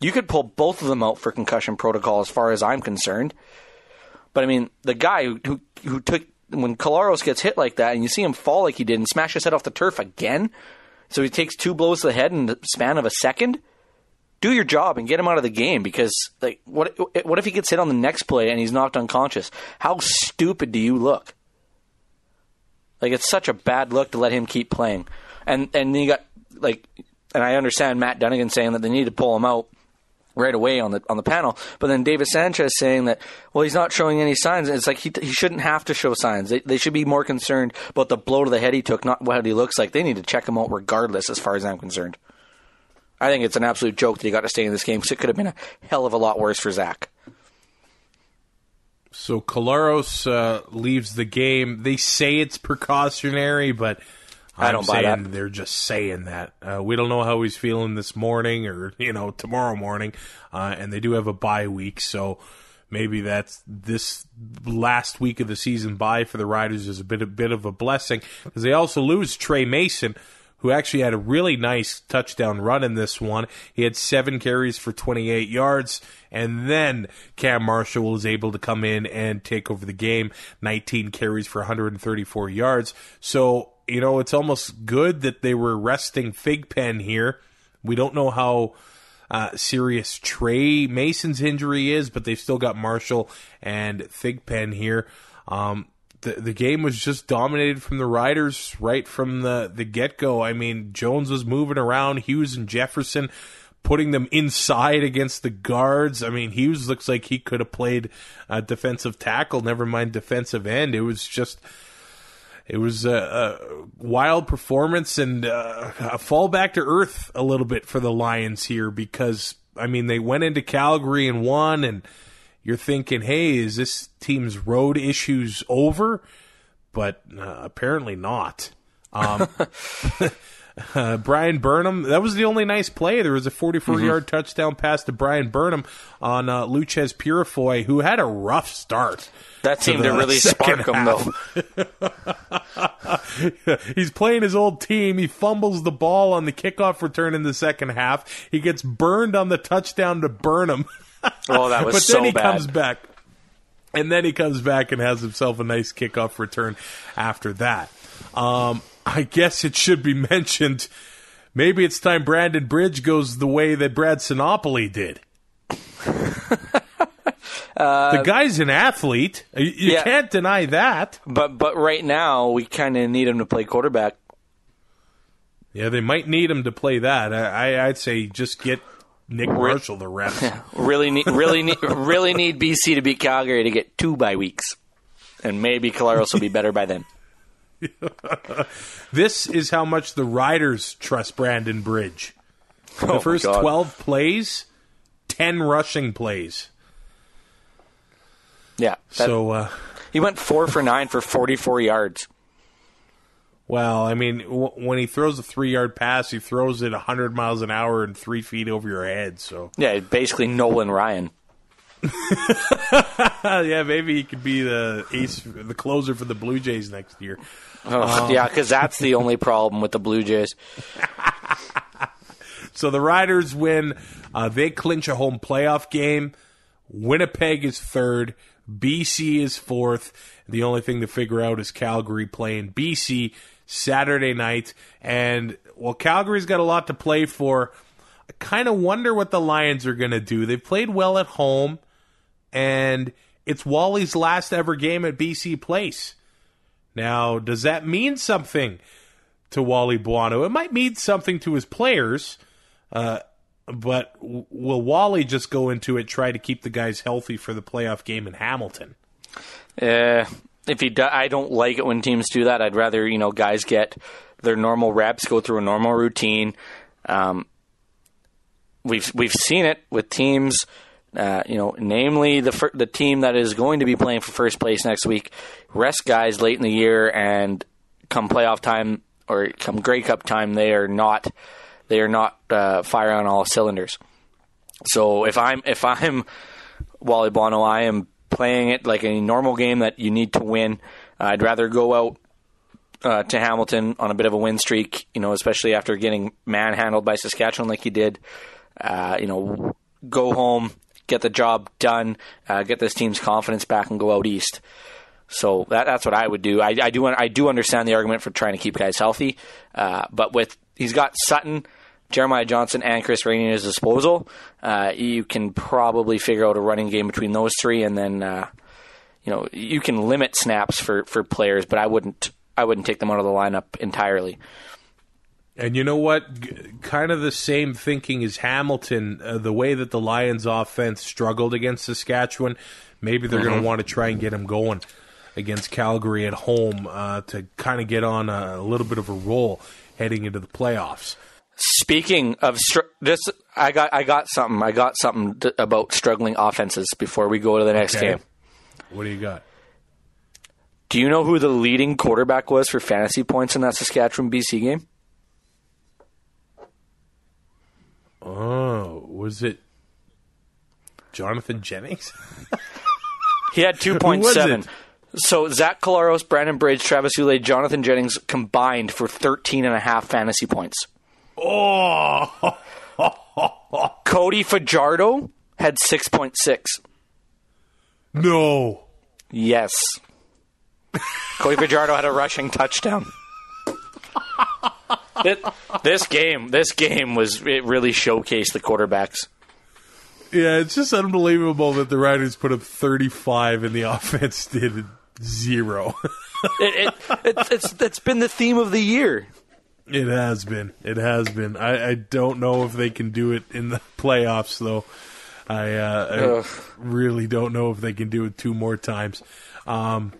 You could pull both of them out for concussion protocol, as far as I'm concerned. But I mean, the guy who who, who took when Collaros gets hit like that, and you see him fall like he did and smash his head off the turf again, so he takes two blows to the head in the span of a second do your job and get him out of the game because like what what if he gets hit on the next play and he's knocked unconscious? How stupid do you look? Like it's such a bad look to let him keep playing. And and then you got like and I understand Matt Dunnigan saying that they need to pull him out right away on the on the panel, but then Davis Sanchez saying that well he's not showing any signs. It's like he he shouldn't have to show signs. They they should be more concerned about the blow to the head he took, not what he looks like. They need to check him out regardless, as far as I'm concerned. I think it's an absolute joke that he got to stay in this game because it could have been a hell of a lot worse for Zach. So Collaros uh, leaves the game. They say it's precautionary, but I don't buy that. they're just saying that. Uh, we don't know how he's feeling this morning or you know tomorrow morning, uh, and they do have a bye week, so maybe that's this last week of the season bye for the Riders is a bit a bit of a blessing because they also lose Tre Mason. Who actually had a really nice touchdown run in this one? He had seven carries for 28 yards, and then Cam Marshall was able to come in and take over the game. 19 carries for 134 yards. So you know, it's almost good that they were resting Figpen here. We don't know how uh, serious Tre Mason's injury is, but they've still got Marshall and Figpen here. Um, the, the game was just dominated from the Riders right from the, the get go. I mean, Jones was moving around, Hughes and Jefferson putting them inside against the guards. I mean, Hughes looks like he could have played a defensive tackle, never mind defensive end. It was just. It was a, a wild performance and uh, a fall back to earth a little bit for the Lions here because I mean they went into Calgary and won and you're thinking, hey, is this team's road issues over? But uh, apparently not. Um, uh, Bryan Burnham, that was the only nice play. There was a 44 mm-hmm. yard touchdown pass to Bryan Burnham on uh, Loucheiz Purifoy, who had a rough start. That seemed to, to really spark him, though. He's playing his old team. He fumbles the ball on the kickoff return in the second half. He gets burned on the touchdown to Burnham. Oh, that was but so then he bad. comes back. And then he comes back and has himself a nice kickoff return after that. Um, I guess it should be mentioned. Maybe it's time Brandon Bridge goes the way that Brad Sinopoli did. uh, the guy's an athlete. You, you yeah, can't deny that. But but right now we kind of need him to play quarterback. Yeah, they might need him to play that. I, I'd say just get Nick Marshall the reps. really need really need really need BC to beat Calgary to get two bye weeks, and maybe Collaros will be better by then. this is how much the Riders trust Brandon Bridge. The oh first twelve plays, ten rushing plays. Yeah. That, so uh, he went four for nine for forty-four yards. Well, I mean, w- when he throws a three-yard pass, he throws it hundred miles an hour and three feet over your head. So yeah, basically Nolan Ryan. yeah, maybe he could be the ace, the closer for the Blue Jays next year. Oh, um, yeah, because that's the only problem with the Blue Jays. so the Riders win. Uh, they clinch a home playoff game. Winnipeg is third. BC is fourth. The only thing to figure out is Calgary playing BC Saturday night. And well, Calgary's got a lot to play for. I kind of wonder what the Lions are going to do. They've played well at home, and it's Wally's last ever game at BC Place. Now, does that mean something to Wally Buono? It might mean something to his players, uh, but will Wally just go into it, try to keep the guys healthy for the playoff game in Hamilton? Uh, if he, do, I don't like it when teams do that. I'd rather you know guys get their normal reps, go through a normal routine. Um, we've we've seen it with teams. Uh, you know, namely the the team that is going to be playing for first place next week, rest guys late in the year, and come playoff time or come Grey Cup time, they are not they are not uh, firing on all cylinders. So if I'm if I'm Wally Buono, I am playing it like a normal game that you need to win. I'd rather go out uh, to Hamilton on a bit of a win streak, you know, especially after getting manhandled by Saskatchewan like he did. Uh, you know, go home, get the job done, uh, get this team's confidence back, and go out east. So that, that's what I would do. I, I, do I do understand the argument for trying to keep guys healthy, uh, but with he's got Sutton, Jeremiah Johnson, and Chris Rainey at his disposal. Uh, you can probably figure out a running game between those three, and then uh, you know you can limit snaps for, for players, but I wouldn't I wouldn't take them out of the lineup entirely. And you know what? G- kind of the same thinking as Hamilton. Uh, the way that the Lions' offense struggled against Saskatchewan, maybe they're mm-hmm. going to want to try and get them going against Calgary at home uh, to kind of get on a, a, little bit of a roll heading into the playoffs. Speaking of str- this, I got I got something. I got something th- about struggling offenses before we go to the next okay. game. What do you got? Do you know who the leading quarterback was for fantasy points in that Saskatchewan BC game? Oh, was it Jonathan Jennings? he had 2.7. So Zach Collaros, Brandon Bridge, Travis Lulay, Jonathan Jennings combined for 13 and a half fantasy points. Oh! Cody Fajardo had 6.6. No. Yes. Cody Fajardo had a rushing touchdown. It, this game, this game was it really showcased the quarterbacks. Yeah, it's just unbelievable that the Riders put up 35 and the offense did Zero. it, it, it, it's it's been the theme of the year. It has been. It has been. I, I don't know if they can do it in the playoffs, though. I, uh, I really don't know if they can do it two more times, um,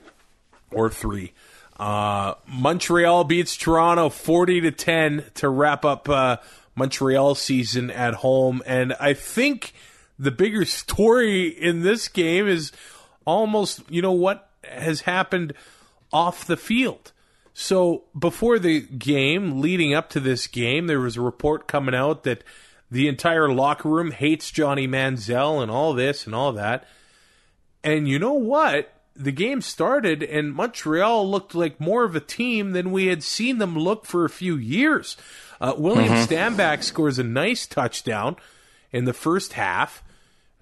or three. Uh, Montreal beats Toronto forty to ten to wrap up uh, Montreal season at home, and I think the bigger story in this game is almost you know what has happened off the field. So before the game, leading up to this game, there was a report coming out that the entire locker room hates Johnny Manziel and all this and all that. And you know what? The game started and Montreal looked like more of a team than we had seen them look for a few years. Uh, William mm-hmm. Stanback scores a nice touchdown in the first half.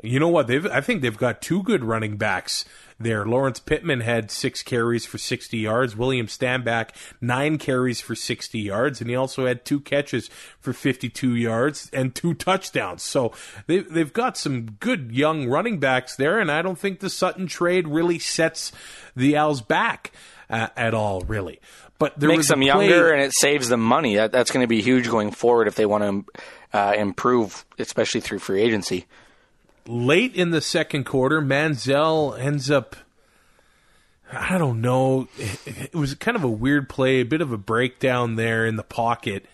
You know what? They've I think they've got two good running backs there. Lawrence Pittman had six carries for 60 yards. William Stanback, nine carries for 60 yards. And he also had two catches for 52 yards and two touchdowns. So they, they've got some good young running backs there. And I don't think the Sutton trade really sets the Owls back uh, at all, really. But there makes them younger and it saves them money. That, that's going to be huge going forward if they want to uh, improve, especially through free agency late in the second quarter, Manziel ends up. I don't know. It was kind of a weird play, a bit of a breakdown there in the pocket.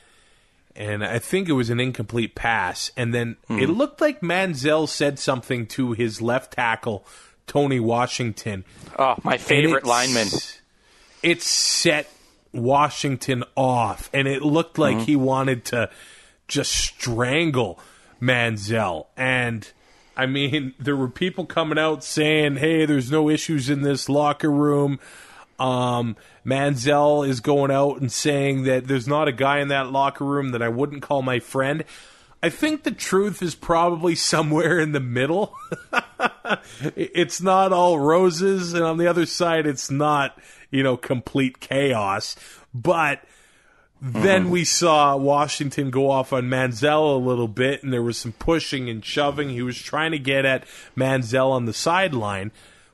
And I think it was an incomplete pass. And then mm. it looked like Manziel said something to his left tackle, Tony Washington. Oh, my favorite lineman. It set Washington off. And it looked like mm-hmm. he wanted to just strangle Manziel. And I mean, there were people coming out saying, "Hey, there's no issues in this locker room." Um, Manziel is going out and saying that there's not a guy in that locker room that I wouldn't call my friend. I think the truth is probably somewhere in the middle. it's not all roses, and on the other side, it's not, you know, complete chaos. But then mm-hmm. we saw Washington go off on Manziel a little bit, and there was some pushing and shoving. He was trying to get at Manziel on the sideline,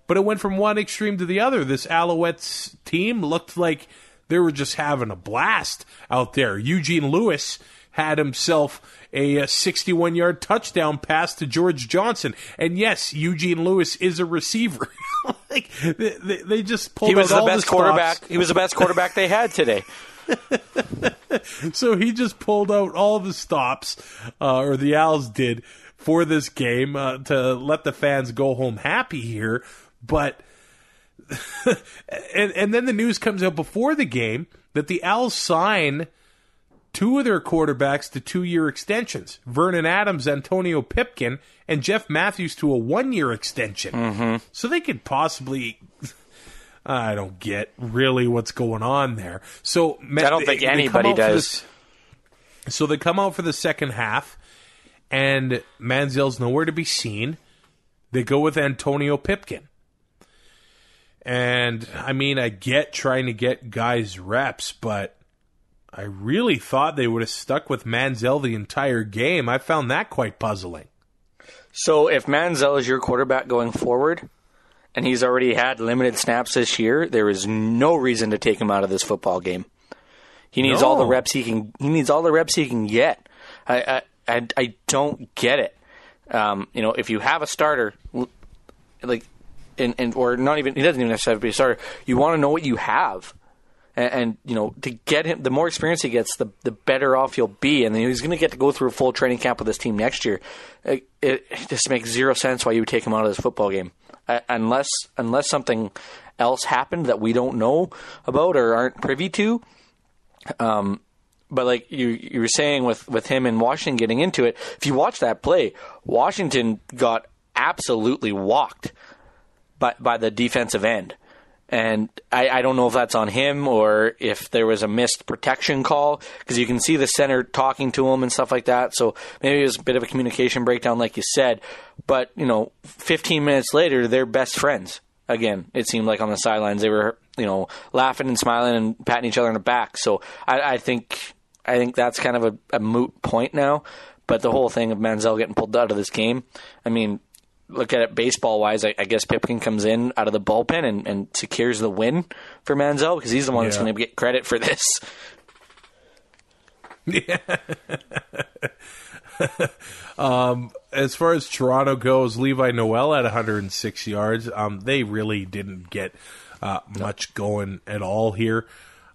but it went from one extreme to the other. This Alouettes team looked like they were just having a blast out there. Eugene Lewis had himself a 61 yard touchdown pass to George Johnson. And yes, Eugene Lewis is a receiver. like they, they, just pulled he was the best quarterback. He was the best quarterback they had today. so he just pulled out all the stops, uh, or the Owls did, for this game uh, to let the fans go home happy here. But and and then the news comes out before the game that the Owls sign two of their quarterbacks to two-year extensions: Vernon Adams, Antonio Pipkin, and Jeff Mathews to a one-year extension. Mm-hmm. So they could possibly I don't get really what's going on there. So I don't think they, anybody they does. So they come out for the second half, and Manziel's nowhere to be seen. They go with Antonio Pipkin. And I mean, I get trying to get guys reps, but I really thought they would have stuck with Manziel the entire game. I found that quite puzzling. So if Manziel is your quarterback going forward, and he's already had limited snaps this year, there is no reason to take him out of this football game. He needs no. all the reps he can. He needs all the reps he can get. I I, I, I don't get it. Um, you know, if you have a starter, like, and, and or not even he doesn't even necessarily have to be a starter. You want to know what you have. And, and, you know to get him the more experience he gets the the better off he'll be and he's going to get to go through a full training camp with this team next year it, it, just makes zero sense why you would take him out of this football game uh, unless unless something else happened that we don't know about or aren't privy to. Um, but like you you were saying with with him and Washington getting into it, if you watch that play, Washington got absolutely walked by by the defensive end. And I, I don't know if that's on him or if there was a missed protection call because you can see the center talking to him and stuff like that. So maybe it was a bit of a communication breakdown, like you said. But you know, 15 minutes later, they're best friends again. It seemed like on the sidelines they were you know laughing and smiling and patting each other on the back. So I, I think I think that's kind of a, a moot point now. But the whole thing of Manziel getting pulled out of this game, I mean, look at it baseball wise, I, I, guess Pipkin comes in out of the bullpen and, and secures the win for Manziel because he's the one yeah. that's going to get credit for this. Yeah. um, as far as Toronto goes, Levi Noel at 106 yards. Um, they really didn't get uh, much going at all here.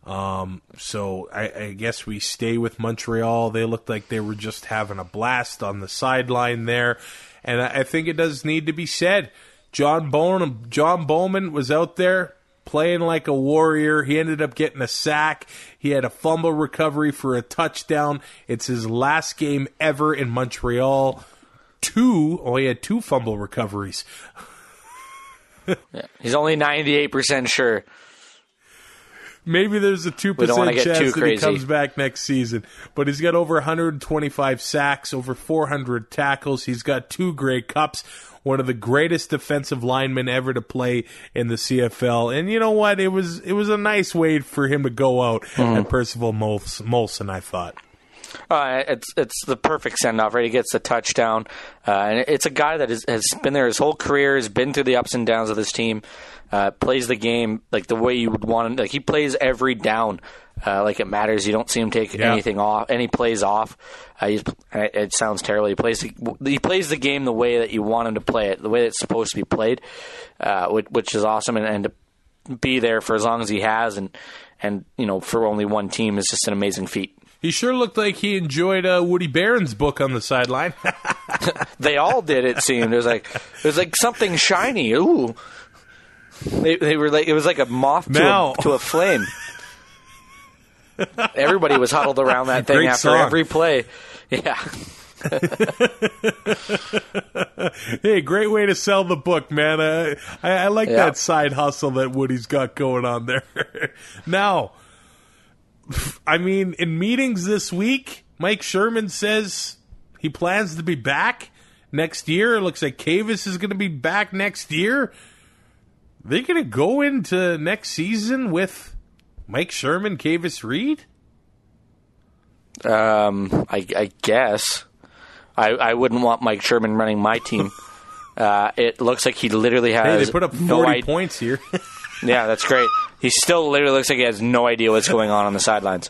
Um, so I, I, guess we stay with Montreal. They looked like they were just having a blast on the sideline there, and I, think it does need to be said. John Bowman, John Bowman was out there playing like a warrior. He ended up getting a sack. He had a fumble recovery for a touchdown. It's his last game ever in Montreal. Two, oh, he had two fumble recoveries. yeah, he's only 98% sure. Maybe there's a two percent chance that he comes back next season. But he's got over 125 sacks, over 400 tackles. He's got two Grey Cups. One of the greatest defensive linemen ever to play in the CFL. And you know what? It was it was a nice way for him to go out mm. at Percival Molson. I thought. Uh, it's it's the perfect send off, right? He gets the touchdown, uh, and it's a guy that is, has been there his whole career, has been through the ups and downs of this team, uh, plays the game like the way you would want him. Like he plays every down, uh, like it matters. You don't see him take yeah. anything off, any plays off. Uh, it sounds terrible. He plays the, he plays the game the way that you want him to play it, the way it's supposed to be played, uh, which, which, is awesome. And, and to be there for as long as he has, and and you know for only one team is just an amazing feat. He sure looked like he enjoyed uh, Woody Barron's book on the sideline. they all did. It seemed it was like it was like something shiny. Ooh, they, they were like it was like a moth to, a, to a flame. Everybody was huddled around that thing Great after song. every play. Yeah. hey, great way to sell the book, man. Uh, I, I, like that side hustle that Woody's got going on there. now, I mean, in meetings this week, Mike Sherman says he plans to be back next year. It looks like Kavis is going to be back next year. They're going to go into next season with Mike Sherman, Kavis Reed. Um, I, I guess I, I wouldn't want Mike Sherman running my team. uh, it looks like he literally has. Hey, they put up forty no points here. yeah, that's great. He still literally looks like he has no idea what's going on on the sidelines.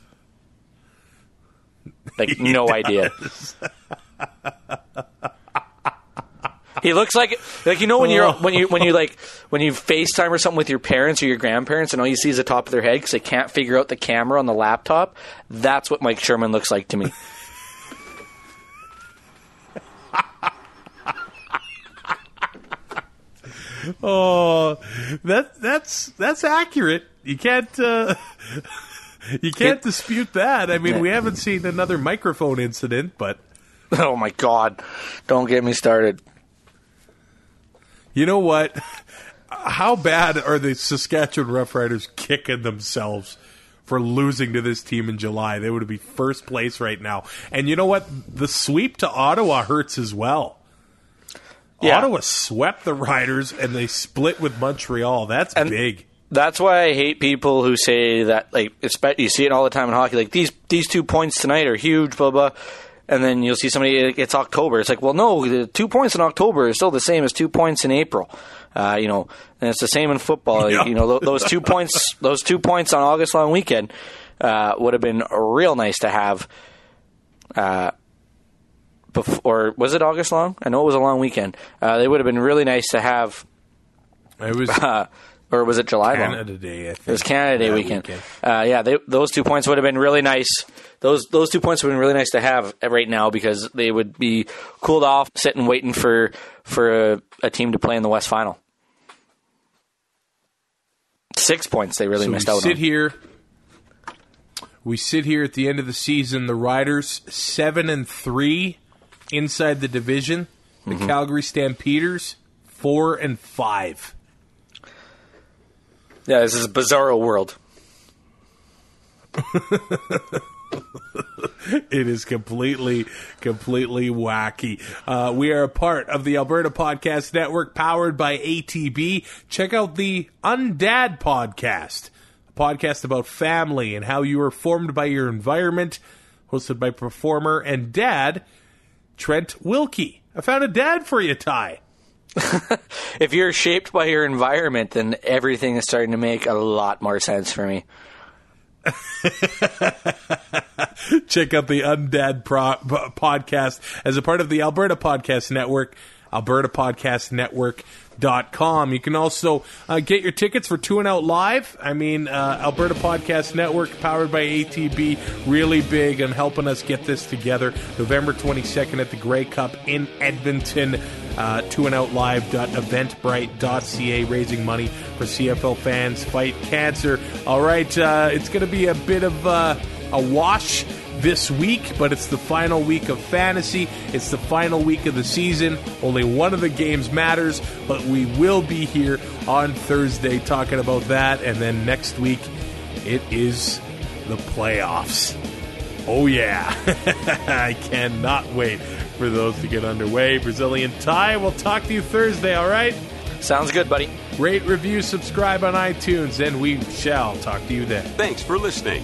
Like no idea. he looks like like you know when you're when you when you like when you FaceTime or something with your parents or your grandparents and all you see is the top of their head because they can't figure out the camera on the laptop. That's what Mike Sherman looks like to me. oh, that that's that's accurate. You can't uh, you can't it, dispute that. I mean, we haven't seen another microphone incident, but oh my god, don't get me started. You know what? How bad are the Saskatchewan Roughriders kicking themselves? for losing to this team in July. They would be first place right now. And you know what? The sweep to Ottawa hurts as well. Yeah. Ottawa swept the Riders and they split with Montreal. That's and big. That's why I hate people who say that like you see it all the time in hockey. Like these these two points tonight are huge, blah blah. And then you'll see somebody. It's October. It's like, well, no, the two points in October is still the same as two points in April. Uh, you know, and it's the same in football. Yeah. You know, those two points, those two points on August long weekend uh, would have been real nice to have. Uh, before was it August long? I know it was a long weekend. Uh, they would have been really nice to have. It was, uh, or was it July long? Canada long? Day. I think. It was Canada Day weekend. weekend. Uh, yeah, they, those two points would have been really nice. Those those two points would have been really nice to have right now because they would be cooled off, sitting waiting for for a, a team to play in the West Final. Six points they really so missed we out sit on. here. We sit here at the end of the season. The Riders seven and three inside the division. The mm-hmm. Calgary Stampeders four and five. Yeah, this is a bizarro world. it is completely, completely wacky. Uh, we are a part of the Alberta Podcast Network powered by ATB. Check out the Undad Podcast, a podcast about family and how you are formed by your environment, hosted by performer and dad Trent Wilkie. I found a dad for you, Ty. if you're shaped by your environment, then everything is starting to make a lot more sense for me. Check out the Undad Pro- uh, podcast as a part of the Alberta Podcast Network, Alberta Podcast Network. Dot com. You can also uh, get your tickets for Two and Out Live. I mean, uh, Alberta Podcast Network, powered by ATB, really big and helping us get this together. November 22nd at the Grey Cup in Edmonton. Uh, two and out live.eventbrite.ca, raising money for CFL fans fight cancer. All right, uh, it's going to be a bit of uh, a wash this week, but it's the final week of fantasy. It's the final week of the season. Only one of the games matters, but we will be here on Thursday talking about that. And then next week, it is the playoffs. Oh, yeah. I cannot wait for those to get underway. Brazilian Ty, we'll talk to you Thursday, all right? Sounds good, buddy. Rate, review, subscribe on iTunes, and we shall talk to you then. Thanks for listening.